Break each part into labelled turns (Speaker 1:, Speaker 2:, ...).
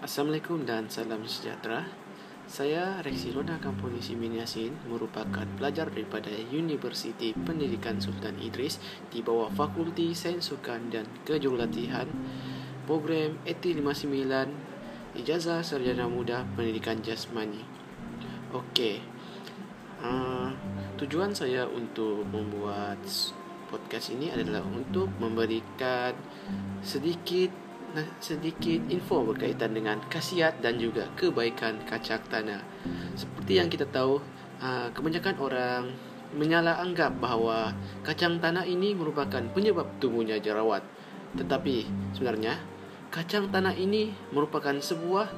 Speaker 1: Assalamualaikum dan salam sejahtera. Saya Reksi Roda Kampung Simin Yasin merupakan pelajar daripada Universiti Pendidikan Sultan Idris di bawah Fakulti Sains Sukan dan Kejurulatihan program ET59 Ijazah Sarjana Muda Pendidikan Jasmani. Okey. Uh, tujuan saya untuk membuat podcast ini adalah untuk memberikan sedikit sedikit info berkaitan dengan khasiat dan juga kebaikan kacang tanah. Seperti yang kita tahu, ah, kebanyakan orang menyalah anggap bahawa kacang tanah ini merupakan penyebab tumbuhnya jerawat. Tetapi sebenarnya kacang tanah ini merupakan sebuah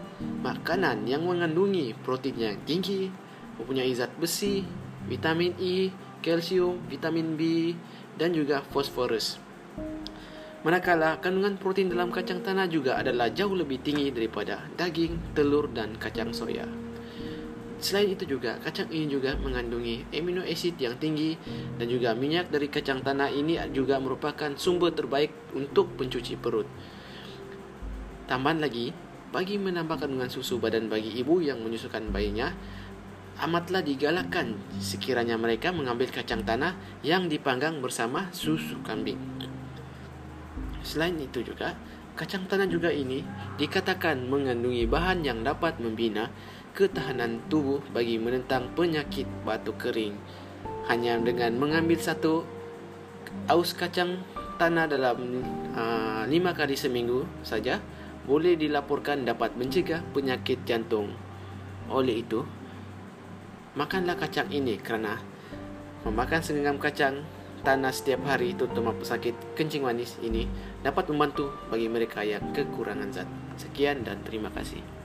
Speaker 1: makanan yang mengandungi protein yang tinggi, mempunyai zat besi, vitamin E, kalsium, vitamin B dan juga fosforus. Manakala kandungan protein dalam kacang tanah juga adalah jauh lebih tinggi daripada daging, telur dan kacang soya. Selain itu juga, kacang ini juga mengandungi amino acid yang tinggi dan juga minyak dari kacang tanah ini juga merupakan sumber terbaik untuk pencuci perut. Tambahan lagi, bagi menambah kandungan susu badan bagi ibu yang menyusukan bayinya, amatlah digalakkan sekiranya mereka mengambil kacang tanah yang dipanggang bersama susu kambing. Selain itu juga, kacang tanah juga ini dikatakan mengandungi bahan yang dapat membina ketahanan tubuh bagi menentang penyakit batuk kering. Hanya dengan mengambil satu aus kacang tanah dalam uh, lima kali seminggu saja boleh dilaporkan dapat mencegah penyakit jantung. Oleh itu, makanlah kacang ini kerana memakan segenggam kacang tanah setiap hari terutama pesakit kencing manis ini dapat membantu bagi mereka yang kekurangan zat. Sekian dan terima kasih.